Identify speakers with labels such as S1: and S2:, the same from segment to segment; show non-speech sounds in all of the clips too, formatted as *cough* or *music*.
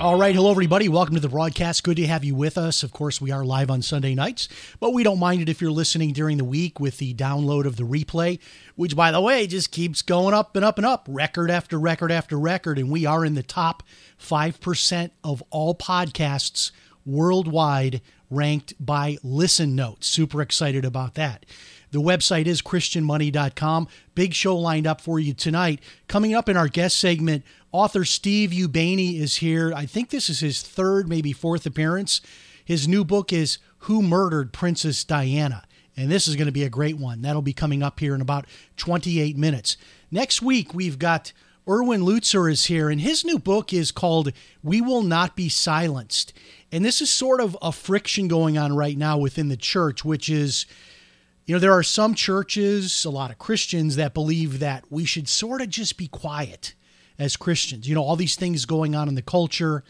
S1: All right. Hello, everybody. Welcome to the broadcast. Good to have you with us. Of course, we are live on Sunday nights, but we don't mind it if you're listening during the week with the download of the replay, which, by the way, just keeps going up and up and up, record after record after record. And we are in the top 5% of all podcasts worldwide ranked by listen notes. Super excited about that. The website is christianmoney.com. Big show lined up for you tonight. Coming up in our guest segment, author Steve Ubaney is here. I think this is his third, maybe fourth appearance. His new book is Who Murdered Princess Diana? And this is going to be a great one. That'll be coming up here in about 28 minutes. Next week, we've got Erwin Lutzer is here, and his new book is called We Will Not Be Silenced. And this is sort of a friction going on right now within the church, which is you know, there are some churches, a lot of Christians that believe that we should sort of just be quiet as Christians. You know, all these things going on in the culture,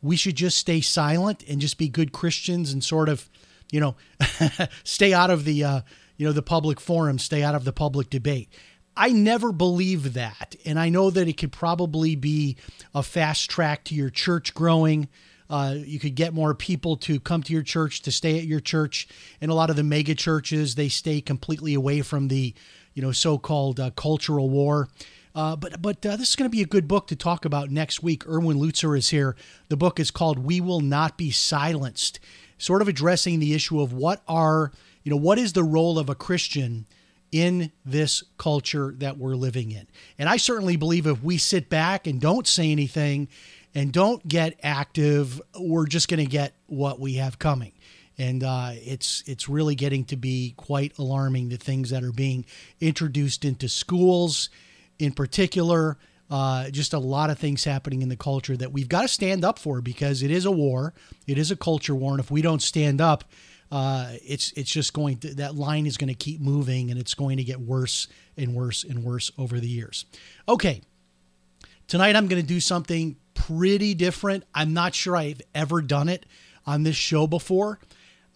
S1: we should just stay silent and just be good Christians and sort of, you know, *laughs* stay out of the, uh, you know, the public forum, stay out of the public debate. I never believe that. And I know that it could probably be a fast track to your church growing. Uh, you could get more people to come to your church, to stay at your church. And a lot of the mega churches, they stay completely away from the, you know, so-called uh, cultural war. Uh, but but uh, this is going to be a good book to talk about next week. Erwin Lutzer is here. The book is called "We Will Not Be Silenced," sort of addressing the issue of what are you know what is the role of a Christian in this culture that we're living in. And I certainly believe if we sit back and don't say anything and don't get active, we're just going to get what we have coming. And uh, it's it's really getting to be quite alarming the things that are being introduced into schools, in particular. Uh, just a lot of things happening in the culture that we've got to stand up for because it is a war, it is a culture war, and if we don't stand up, uh, it's it's just going to that line is going to keep moving, and it's going to get worse and worse and worse over the years. Okay, tonight I'm going to do something pretty different. I'm not sure I've ever done it on this show before.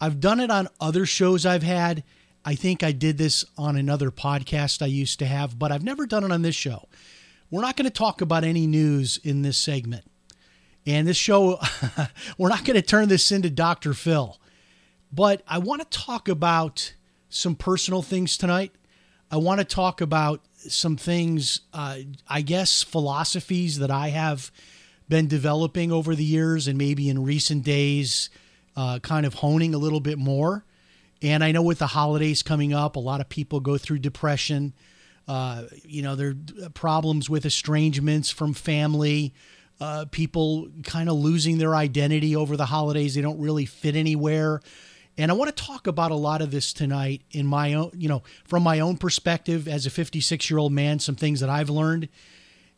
S1: I've done it on other shows I've had. I think I did this on another podcast I used to have, but I've never done it on this show. We're not going to talk about any news in this segment. And this show, *laughs* we're not going to turn this into Dr. Phil. But I want to talk about some personal things tonight. I want to talk about some things, uh, I guess, philosophies that I have been developing over the years and maybe in recent days, uh, kind of honing a little bit more. And I know with the holidays coming up, a lot of people go through depression. Uh, you know, there are problems with estrangements from family, uh, people kind of losing their identity over the holidays. They don't really fit anywhere. And I want to talk about a lot of this tonight in my own, you know, from my own perspective as a 56 year old man, some things that I've learned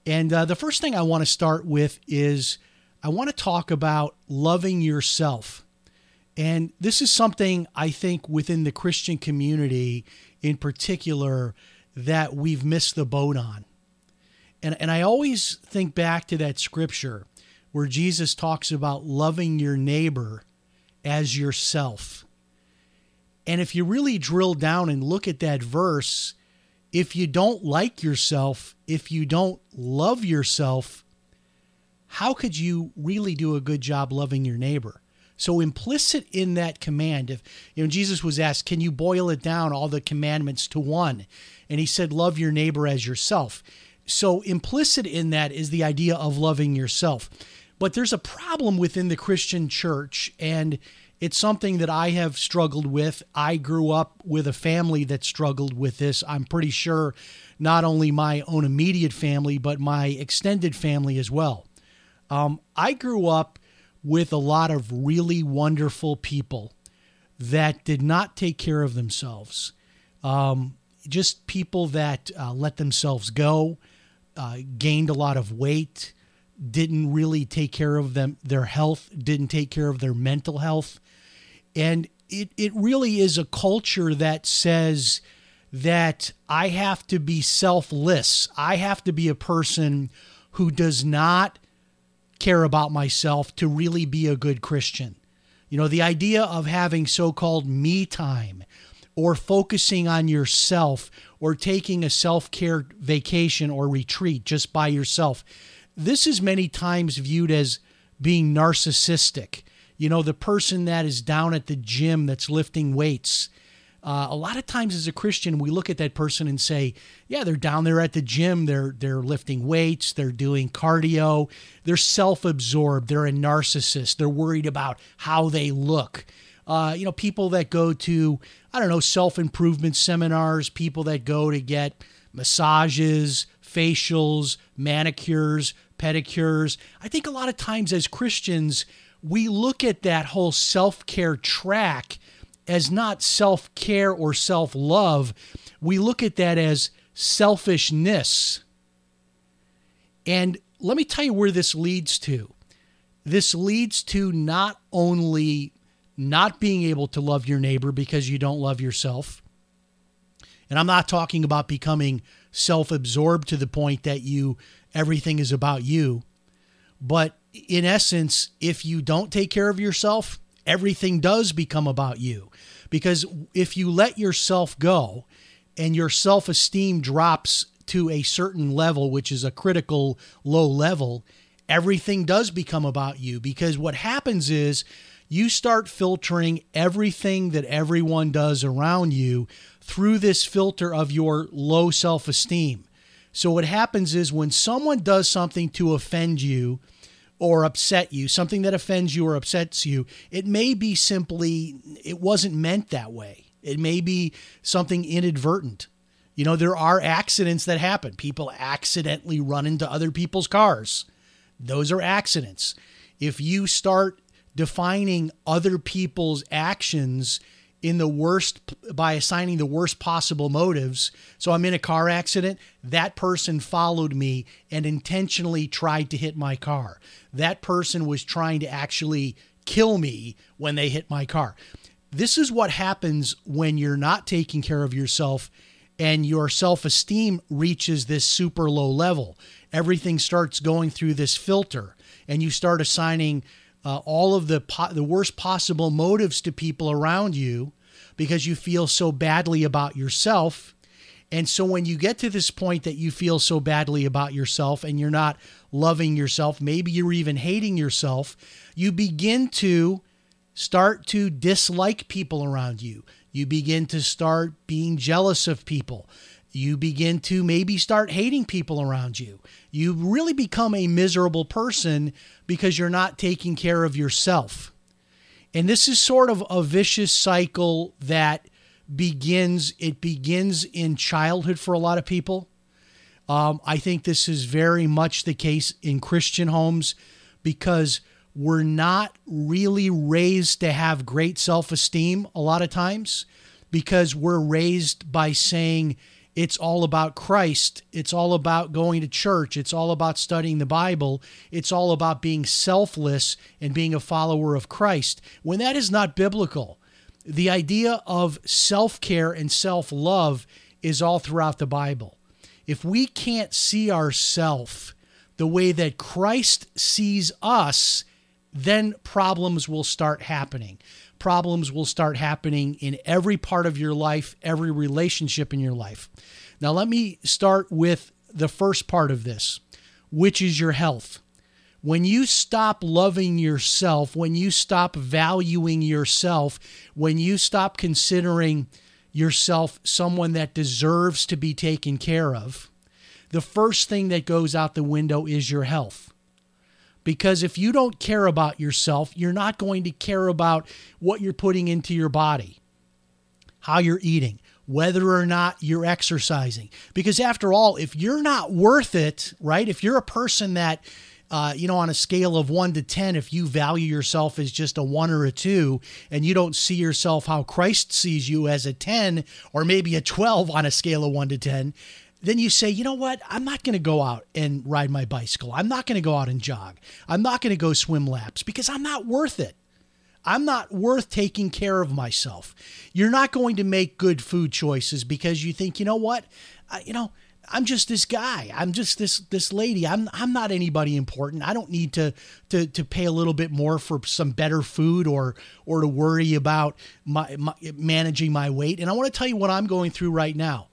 S1: and uh, the first thing I want to start with is I want to talk about loving yourself. And this is something I think within the Christian community in particular that we've missed the boat on. And, and I always think back to that scripture where Jesus talks about loving your neighbor as yourself. And if you really drill down and look at that verse, if you don't like yourself, if you don't love yourself, how could you really do a good job loving your neighbor? So implicit in that command, if you know Jesus was asked, "Can you boil it down all the commandments to one?" and he said, "Love your neighbor as yourself." So implicit in that is the idea of loving yourself. But there's a problem within the Christian church and It's something that I have struggled with. I grew up with a family that struggled with this. I'm pretty sure not only my own immediate family, but my extended family as well. Um, I grew up with a lot of really wonderful people that did not take care of themselves. Um, just people that uh, let themselves go, uh, gained a lot of weight, didn't really take care of them their health, didn't take care of their mental health, and it it really is a culture that says that I have to be selfless. I have to be a person who does not care about myself to really be a good Christian. You know, the idea of having so called me time or focusing on yourself or taking a self care vacation or retreat just by yourself. This is many times viewed as being narcissistic. You know, the person that is down at the gym that's lifting weights. Uh, a lot of times as a Christian, we look at that person and say, yeah, they're down there at the gym. They're, they're lifting weights. They're doing cardio. They're self absorbed. They're a narcissist. They're worried about how they look. Uh, you know, people that go to, I don't know, self improvement seminars, people that go to get massages, facials, manicures, pedicures. I think a lot of times as Christians, we look at that whole self care track as not self care or self love. We look at that as selfishness. And let me tell you where this leads to. This leads to not only not being able to love your neighbor because you don't love yourself. And I'm not talking about becoming self absorbed to the point that you everything is about you. But in essence, if you don't take care of yourself, everything does become about you. Because if you let yourself go and your self esteem drops to a certain level, which is a critical low level, everything does become about you. Because what happens is you start filtering everything that everyone does around you through this filter of your low self esteem. So, what happens is when someone does something to offend you or upset you, something that offends you or upsets you, it may be simply, it wasn't meant that way. It may be something inadvertent. You know, there are accidents that happen. People accidentally run into other people's cars. Those are accidents. If you start defining other people's actions in the worst by assigning the worst possible motives. So I'm in a car accident. That person followed me and intentionally tried to hit my car. That person was trying to actually kill me when they hit my car. This is what happens when you're not taking care of yourself and your self esteem reaches this super low level. Everything starts going through this filter and you start assigning uh, all of the po- the worst possible motives to people around you because you feel so badly about yourself. And so when you get to this point that you feel so badly about yourself and you're not loving yourself, maybe you're even hating yourself, you begin to start to dislike people around you. You begin to start being jealous of people you begin to maybe start hating people around you. You really become a miserable person because you're not taking care of yourself. And this is sort of a vicious cycle that begins it begins in childhood for a lot of people. Um, I think this is very much the case in Christian homes because we're not really raised to have great self esteem a lot of times because we're raised by saying, it's all about Christ. It's all about going to church. It's all about studying the Bible. It's all about being selfless and being a follower of Christ. When that is not biblical, the idea of self care and self love is all throughout the Bible. If we can't see ourselves the way that Christ sees us, then problems will start happening. Problems will start happening in every part of your life, every relationship in your life. Now, let me start with the first part of this, which is your health. When you stop loving yourself, when you stop valuing yourself, when you stop considering yourself someone that deserves to be taken care of, the first thing that goes out the window is your health Because if you don't care about yourself, you're not going to care about what you're putting into your body, how you're eating, whether or not you're exercising. Because after all, if you're not worth it, right? If you're a person that, uh, you know, on a scale of one to 10, if you value yourself as just a one or a two, and you don't see yourself how Christ sees you as a 10 or maybe a 12 on a scale of one to 10, then you say, you know what? I'm not going to go out and ride my bicycle. I'm not going to go out and jog. I'm not going to go swim laps because I'm not worth it. I'm not worth taking care of myself. You're not going to make good food choices because you think, you know what? You know, I'm just this guy. I'm just this this lady. I'm I'm not anybody important. I don't need to to to pay a little bit more for some better food or or to worry about my, my managing my weight. And I want to tell you what I'm going through right now.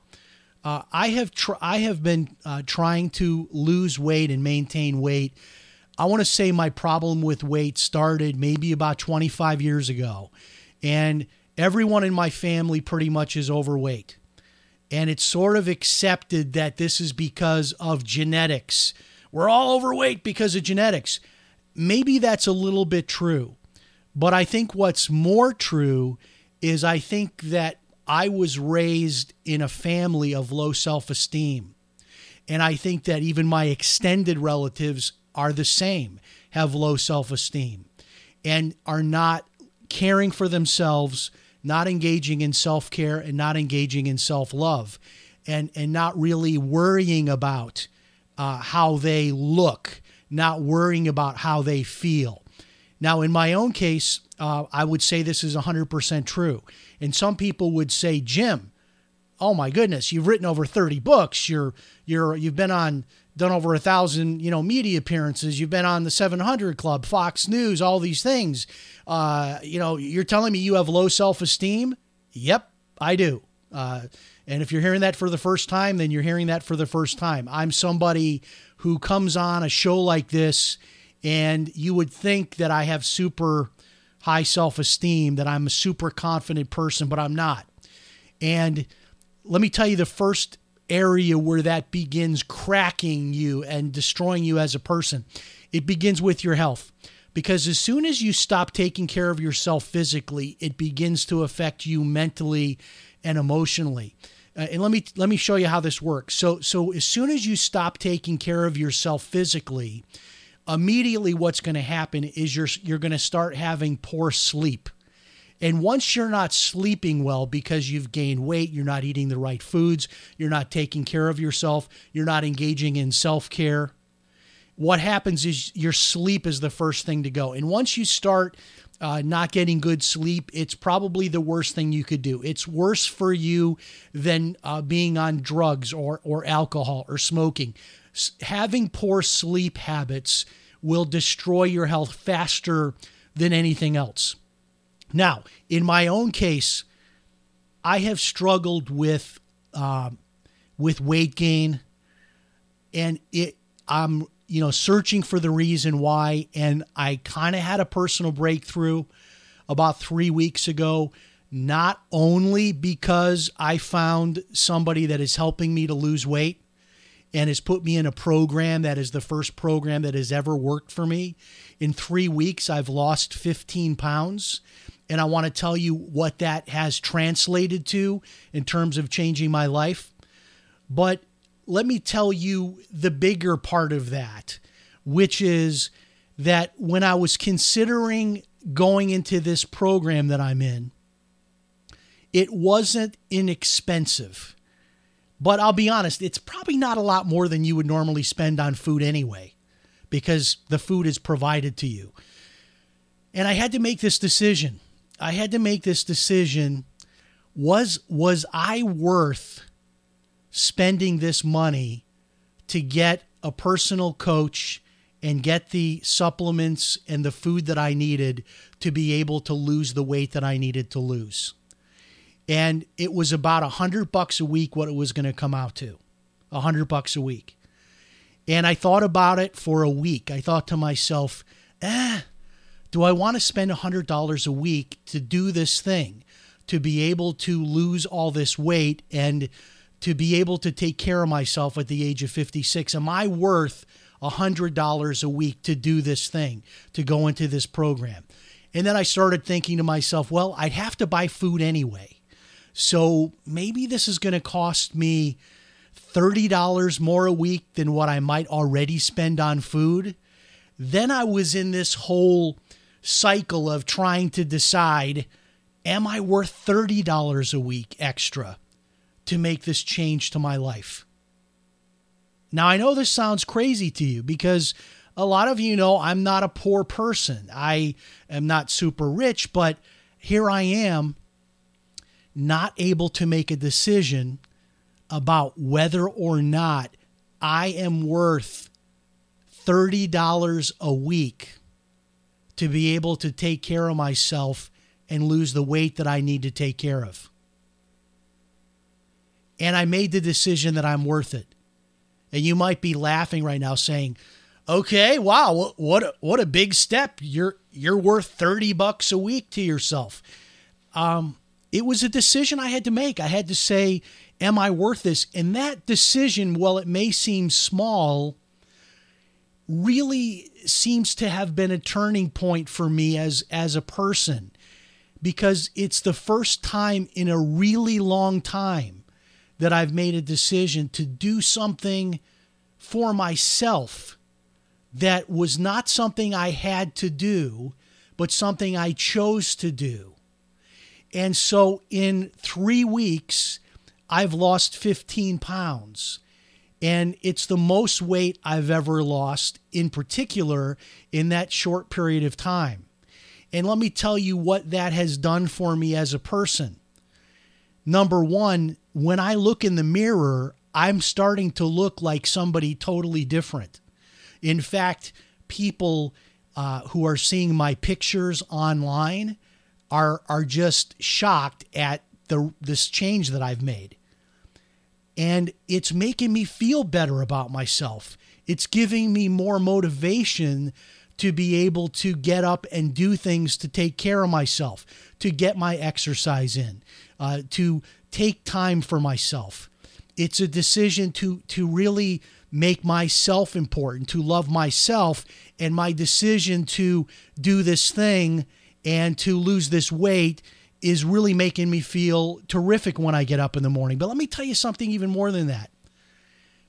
S1: Uh, I have tr- I have been uh, trying to lose weight and maintain weight I want to say my problem with weight started maybe about 25 years ago. And everyone in my family pretty much is overweight. And it's sort of accepted that this is because of genetics. We're all overweight because of genetics. Maybe that's a little bit true. But I think what's more true is I think that I was raised in a family of low self esteem. And I think that even my extended relatives are the same, have low self esteem, and are not caring for themselves, not engaging in self care, and not engaging in self love, and, and not really worrying about uh, how they look, not worrying about how they feel. Now, in my own case, uh, I would say this is 100% true. And some people would say, Jim, oh my goodness, you've written over 30 books. You're, you're, you've been on done over a thousand, you know, media appearances. You've been on the 700 Club, Fox News, all these things. Uh, you know, you're telling me you have low self esteem? Yep, I do. Uh, and if you're hearing that for the first time, then you're hearing that for the first time. I'm somebody who comes on a show like this, and you would think that I have super high self esteem, that I'm a super confident person, but I'm not. And let me tell you the first area where that begins cracking you and destroying you as a person. It begins with your health. Because as soon as you stop taking care of yourself physically, it begins to affect you mentally and emotionally. Uh, and let me let me show you how this works. So so as soon as you stop taking care of yourself physically, immediately what's going to happen is you're you're going to start having poor sleep. And once you're not sleeping well because you've gained weight, you're not eating the right foods, you're not taking care of yourself, you're not engaging in self care, what happens is your sleep is the first thing to go. And once you start uh, not getting good sleep, it's probably the worst thing you could do. It's worse for you than uh, being on drugs or, or alcohol or smoking. S- having poor sleep habits will destroy your health faster than anything else. Now, in my own case, I have struggled with um, with weight gain, and it I'm you know searching for the reason why, and I kind of had a personal breakthrough about three weeks ago. Not only because I found somebody that is helping me to lose weight and has put me in a program that is the first program that has ever worked for me. In three weeks, I've lost 15 pounds and I want to tell you what that has translated to in terms of changing my life. But let me tell you the bigger part of that, which is that when I was considering going into this program that I'm in, it wasn't inexpensive. But I'll be honest, it's probably not a lot more than you would normally spend on food anyway, because the food is provided to you. And I had to make this decision. I had to make this decision was was I worth spending this money to get a personal coach and get the supplements and the food that I needed to be able to lose the weight that I needed to lose. And it was about a hundred bucks a week what it was going to come out to. A hundred bucks a week. And I thought about it for a week. I thought to myself, eh, do I want to spend a $100 a week to do this thing, to be able to lose all this weight and to be able to take care of myself at the age of 56? Am I worth $100 a week to do this thing, to go into this program. And then I started thinking to myself, well, I'd have to buy food anyway. So maybe this is going to cost me $30 more a week than what I might already spend on food. Then I was in this whole cycle of trying to decide am I worth $30 a week extra to make this change to my life? Now, I know this sounds crazy to you because a lot of you know I'm not a poor person. I am not super rich, but here I am not able to make a decision about whether or not I am worth $30 a week to be able to take care of myself and lose the weight that I need to take care of. And I made the decision that I'm worth it. And you might be laughing right now saying, "Okay, wow, what what a, big step. You're you're worth 30 bucks a week to yourself." Um it was a decision I had to make. I had to say, am I worth this? And that decision, while it may seem small, really seems to have been a turning point for me as as a person because it's the first time in a really long time that I've made a decision to do something for myself that was not something I had to do, but something I chose to do. And so in three weeks, I've lost 15 pounds. And it's the most weight I've ever lost, in particular, in that short period of time. And let me tell you what that has done for me as a person. Number one, when I look in the mirror, I'm starting to look like somebody totally different. In fact, people uh, who are seeing my pictures online are are just shocked at the this change that I've made and it's making me feel better about myself. It's giving me more motivation to be able to get up and do things to take care of myself, to get my exercise in, uh, to take time for myself. It's a decision to to really make myself important, to love myself, and my decision to do this thing and to lose this weight is really making me feel terrific when I get up in the morning. But let me tell you something even more than that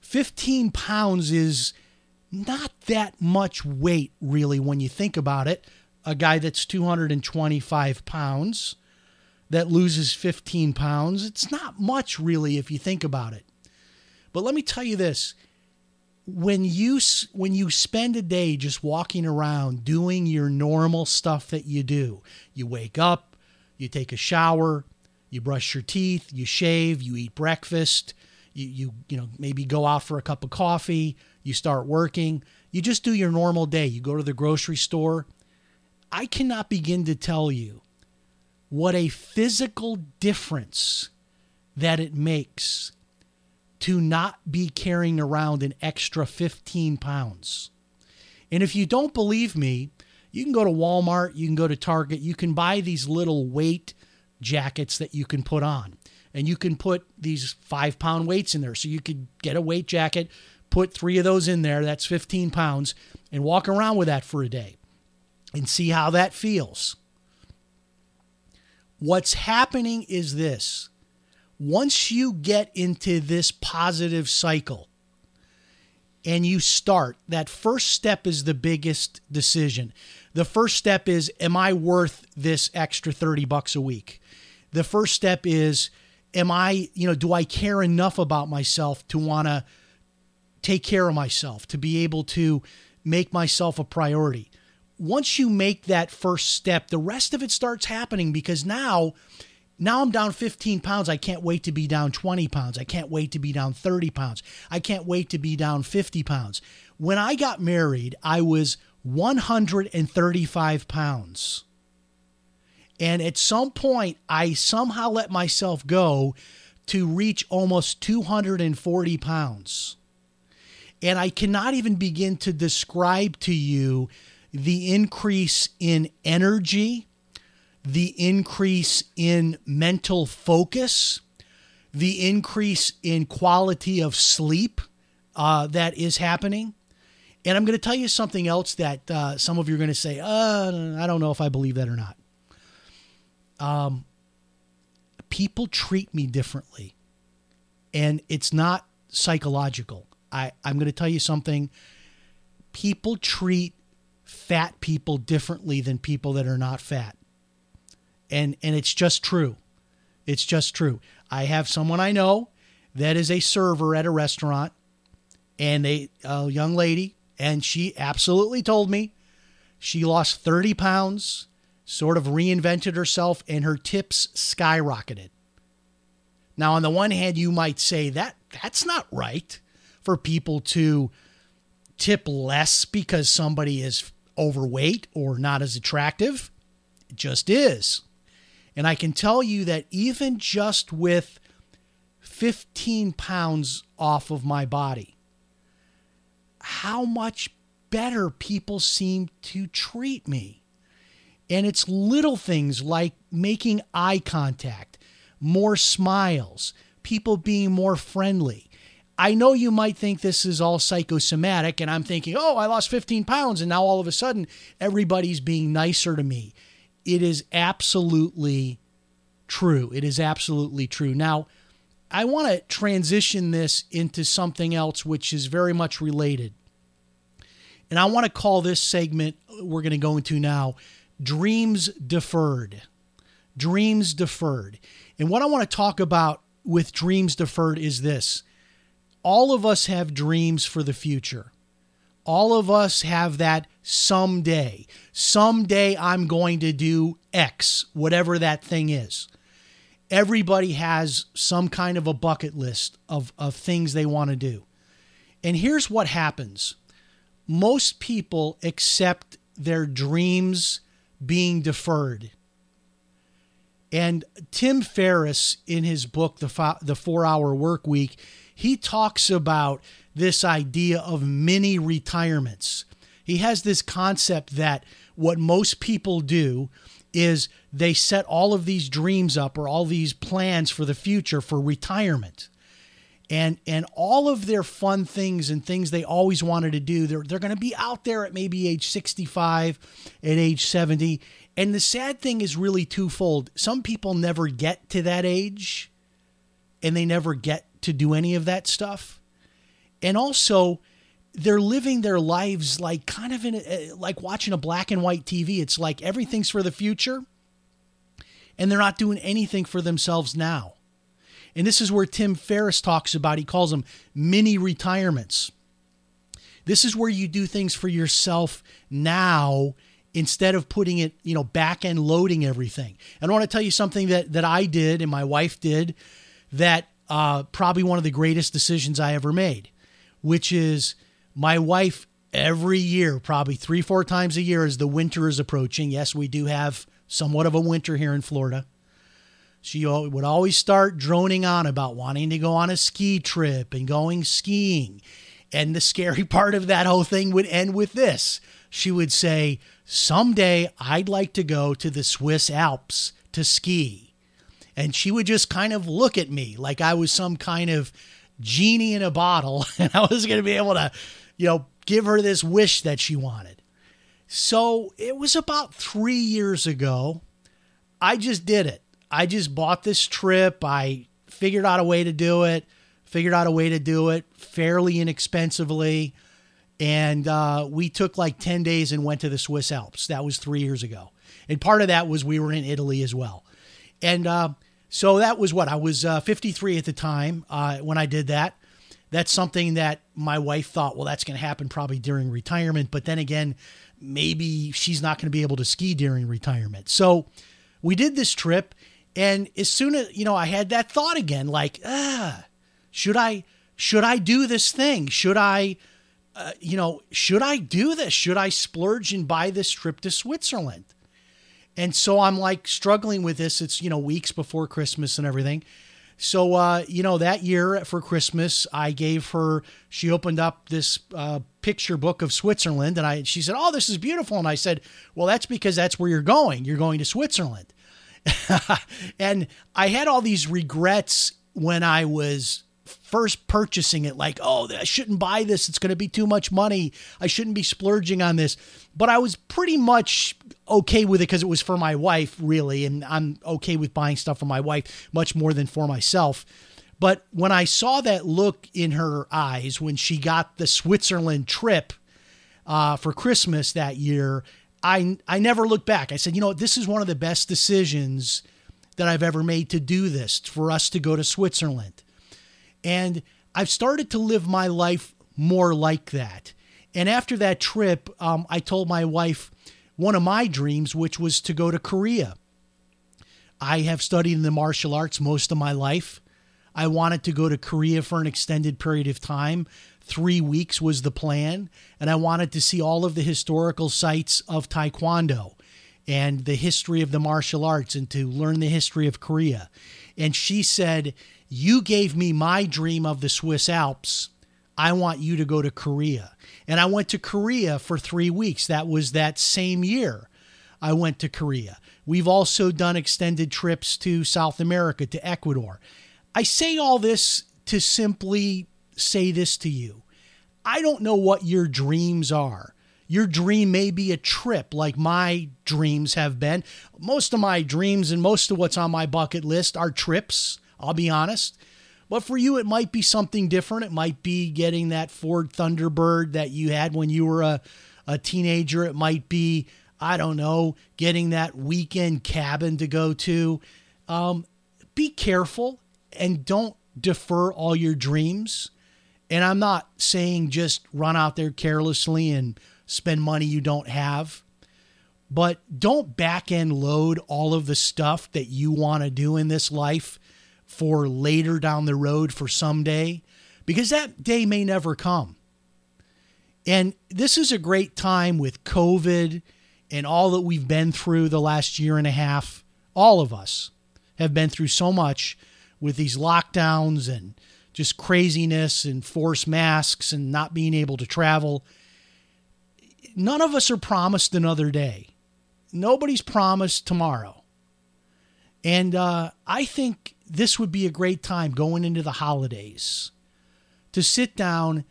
S1: 15 pounds is not that much weight, really, when you think about it. A guy that's 225 pounds that loses 15 pounds, it's not much, really, if you think about it. But let me tell you this when you when you spend a day just walking around doing your normal stuff that you do you wake up you take a shower, you brush your teeth, you shave, you eat breakfast, you, you, you know, maybe go out for a cup of coffee, you start working, you just do your normal day. You go to the grocery store. I cannot begin to tell you what a physical difference that it makes to not be carrying around an extra 15 pounds. And if you don't believe me, you can go to Walmart, you can go to Target, you can buy these little weight jackets that you can put on. And you can put these five pound weights in there. So you could get a weight jacket, put three of those in there, that's 15 pounds, and walk around with that for a day and see how that feels. What's happening is this once you get into this positive cycle, and you start, that first step is the biggest decision. The first step is Am I worth this extra 30 bucks a week? The first step is Am I, you know, do I care enough about myself to want to take care of myself, to be able to make myself a priority? Once you make that first step, the rest of it starts happening because now now I'm down 15 pounds. I can't wait to be down 20 pounds. I can't wait to be down 30 pounds. I can't wait to be down 50 pounds. When I got married, I was 135 pounds. And at some point, I somehow let myself go to reach almost 240 pounds. And I cannot even begin to describe to you the increase in energy the increase in mental focus, the increase in quality of sleep uh, that is happening. And I'm going to tell you something else that uh, some of you are going to say, uh, I don't know if I believe that or not. Um, people treat me differently, and it's not psychological. I, I'm going to tell you something. People treat fat people differently than people that are not fat. And and it's just true. It's just true. I have someone I know that is a server at a restaurant and a, a young lady and she absolutely told me she lost 30 pounds, sort of reinvented herself and her tips skyrocketed. Now on the one hand you might say that that's not right for people to tip less because somebody is overweight or not as attractive. It just is. And I can tell you that even just with 15 pounds off of my body, how much better people seem to treat me. And it's little things like making eye contact, more smiles, people being more friendly. I know you might think this is all psychosomatic, and I'm thinking, oh, I lost 15 pounds, and now all of a sudden everybody's being nicer to me. It is absolutely true. It is absolutely true. Now, I want to transition this into something else which is very much related. And I want to call this segment we're going to go into now Dreams Deferred. Dreams Deferred. And what I want to talk about with Dreams Deferred is this all of us have dreams for the future. All of us have that someday. Someday I'm going to do X, whatever that thing is. Everybody has some kind of a bucket list of, of things they want to do. And here's what happens most people accept their dreams being deferred. And Tim Ferriss, in his book, The, the Four Hour Work Week, he talks about this idea of mini retirements. He has this concept that what most people do is they set all of these dreams up or all these plans for the future for retirement. And and all of their fun things and things they always wanted to do, they're they're going to be out there at maybe age 65, at age 70. And the sad thing is really twofold. Some people never get to that age and they never get to do any of that stuff. And also, they're living their lives like kind of in a, eh, like watching a black and white TV. It's like everything's for the future and they're not doing anything for themselves now. And this is where Tim Ferriss talks about, he calls them mini retirements. This is where you do things for yourself now instead of putting it, you know, back and loading everything. And I want to tell you something that that I did and my wife did that uh, probably one of the greatest decisions I ever made, which is my wife every year, probably three, four times a year as the winter is approaching. Yes, we do have somewhat of a winter here in Florida. She would always start droning on about wanting to go on a ski trip and going skiing. And the scary *laughs* part of that whole thing would end with this. She would say, Someday I'd like to go to the Swiss Alps to ski. And she would just kind of look at me like I was some kind of genie in a bottle *laughs* and I was going to be able to, you know, give her this wish that she wanted. So it was about three years ago. I just did it. I just bought this trip. I figured out a way to do it, figured out a way to do it fairly inexpensively. And uh, we took like 10 days and went to the Swiss Alps. That was three years ago. And part of that was we were in Italy as well. And uh, so that was what I was uh, 53 at the time uh, when I did that. That's something that my wife thought, well, that's going to happen probably during retirement. But then again, maybe she's not going to be able to ski during retirement. So we did this trip. And as soon as, you know, I had that thought again, like, ah, should I, should I do this thing? Should I, uh, you know, should I do this? Should I splurge and buy this trip to Switzerland? And so I'm like struggling with this. It's, you know, weeks before Christmas and everything. So, uh, you know, that year for Christmas, I gave her, she opened up this uh, picture book of Switzerland and I, she said, Oh, this is beautiful. And I said, Well, that's because that's where you're going. You're going to Switzerland. *laughs* and I had all these regrets when I was first purchasing it like, oh, I shouldn't buy this. It's going to be too much money. I shouldn't be splurging on this. But I was pretty much okay with it because it was for my wife, really. And I'm okay with buying stuff for my wife much more than for myself. But when I saw that look in her eyes when she got the Switzerland trip uh, for Christmas that year, I, I never looked back. I said, you know, this is one of the best decisions that I've ever made to do this, for us to go to Switzerland. And I've started to live my life more like that. And after that trip, um, I told my wife one of my dreams, which was to go to Korea. I have studied in the martial arts most of my life. I wanted to go to Korea for an extended period of time. Three weeks was the plan. And I wanted to see all of the historical sites of Taekwondo and the history of the martial arts and to learn the history of Korea. And she said, You gave me my dream of the Swiss Alps. I want you to go to Korea. And I went to Korea for three weeks. That was that same year I went to Korea. We've also done extended trips to South America, to Ecuador. I say all this to simply say this to you. I don't know what your dreams are. Your dream may be a trip like my dreams have been. Most of my dreams and most of what's on my bucket list are trips, I'll be honest. But for you, it might be something different. It might be getting that Ford Thunderbird that you had when you were a, a teenager. It might be, I don't know, getting that weekend cabin to go to. Um, be careful and don't defer all your dreams. And I'm not saying just run out there carelessly and spend money you don't have. But don't back end load all of the stuff that you want to do in this life for later down the road for someday, because that day may never come. And this is a great time with COVID and all that we've been through the last year and a half. All of us have been through so much with these lockdowns and just craziness and forced masks and not being able to travel none of us are promised another day. Nobody's promised tomorrow. And uh, I think this would be a great time going into the holidays to sit down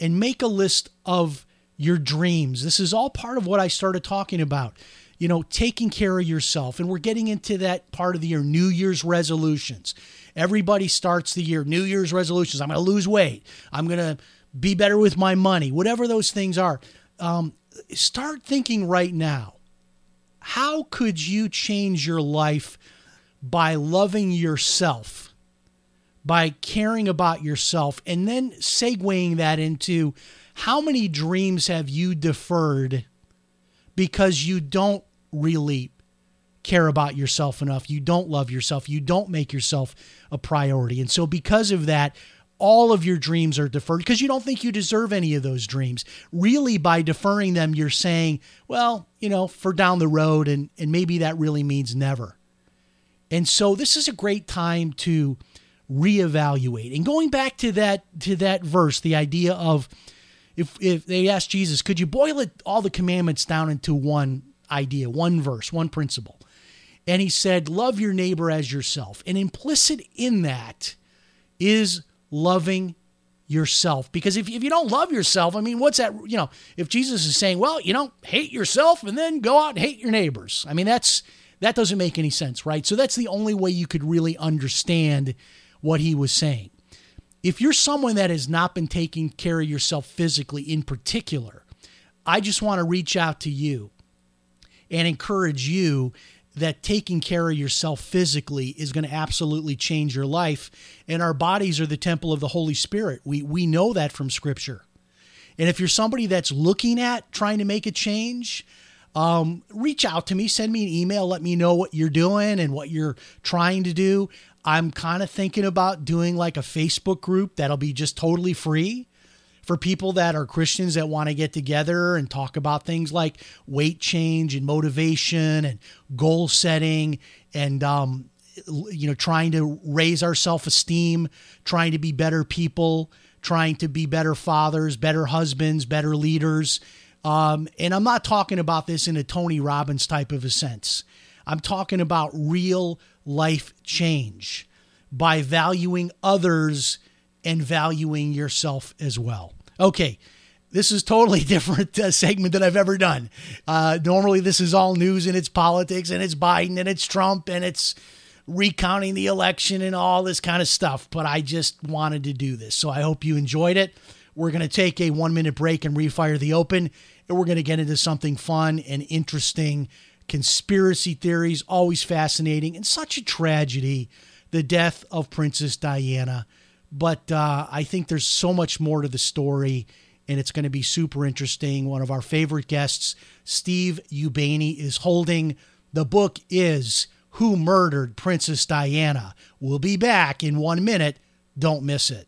S1: and make a list of your dreams. This is all part of what I started talking about. You know, taking care of yourself. And we're getting into that part of the year, New Year's resolutions. Everybody starts the year, New Year's resolutions. I'm going to lose weight. I'm going to be better with my money, whatever those things are. Um, start thinking right now how could you change your life by loving yourself, by caring about yourself, and then segueing that into how many dreams have you deferred because you don't really care about yourself enough, you don't love yourself, you don't make yourself a priority. And so, because of that, all of your dreams are deferred because you don't think you deserve any of those dreams. Really, by deferring them, you're saying, well, you know, for down the road, and, and maybe that really means never. And so this is a great time to reevaluate. And going back to that to that verse, the idea of if if they asked Jesus, could you boil it all the commandments down into one idea, one verse, one principle? And he said, love your neighbor as yourself. And implicit in that is loving yourself. Because if, if you don't love yourself, I mean, what's that? You know, if Jesus is saying, well, you know, hate yourself and then go out and hate your neighbors. I mean, that's that doesn't make any sense, right? So that's the only way you could really understand what he was saying. If you're someone that has not been taking care of yourself physically in particular, I just want to reach out to you and encourage you that taking care of yourself physically is going to absolutely change your life. And our bodies are the temple of the Holy Spirit. We, we know that from Scripture. And if you're somebody that's looking at trying to make a change, um, reach out to me, send me an email, let me know what you're doing and what you're trying to do. I'm kind of thinking about doing like a Facebook group that'll be just totally free for people that are Christians that want to get together and talk about things like weight change and motivation and goal setting and um, you know trying to raise our self-esteem, trying to be better people, trying to be better fathers, better husbands, better leaders. Um, and I'm not talking about this in a Tony Robbins type of a sense. I'm talking about real life change by valuing others and valuing yourself as well. Okay, this is totally *laughs* different uh, segment than I've ever done. Uh, normally, this is all news and it's politics and it's Biden and it's Trump and it's recounting the election and all this kind of stuff. But I just wanted to do this. So I hope you enjoyed it. We're going to take a one minute break and refire the open. And we're going to get into something fun and interesting. Conspiracy theories, always fascinating, and such a tragedy the death of Princess Diana. But uh, I think there's so much more to the story, and it's going to be super interesting. One of our favorite guests, Steve Ubani, is holding the book is Who Murdered Princess Diana. We'll be back in one minute. Don't miss it.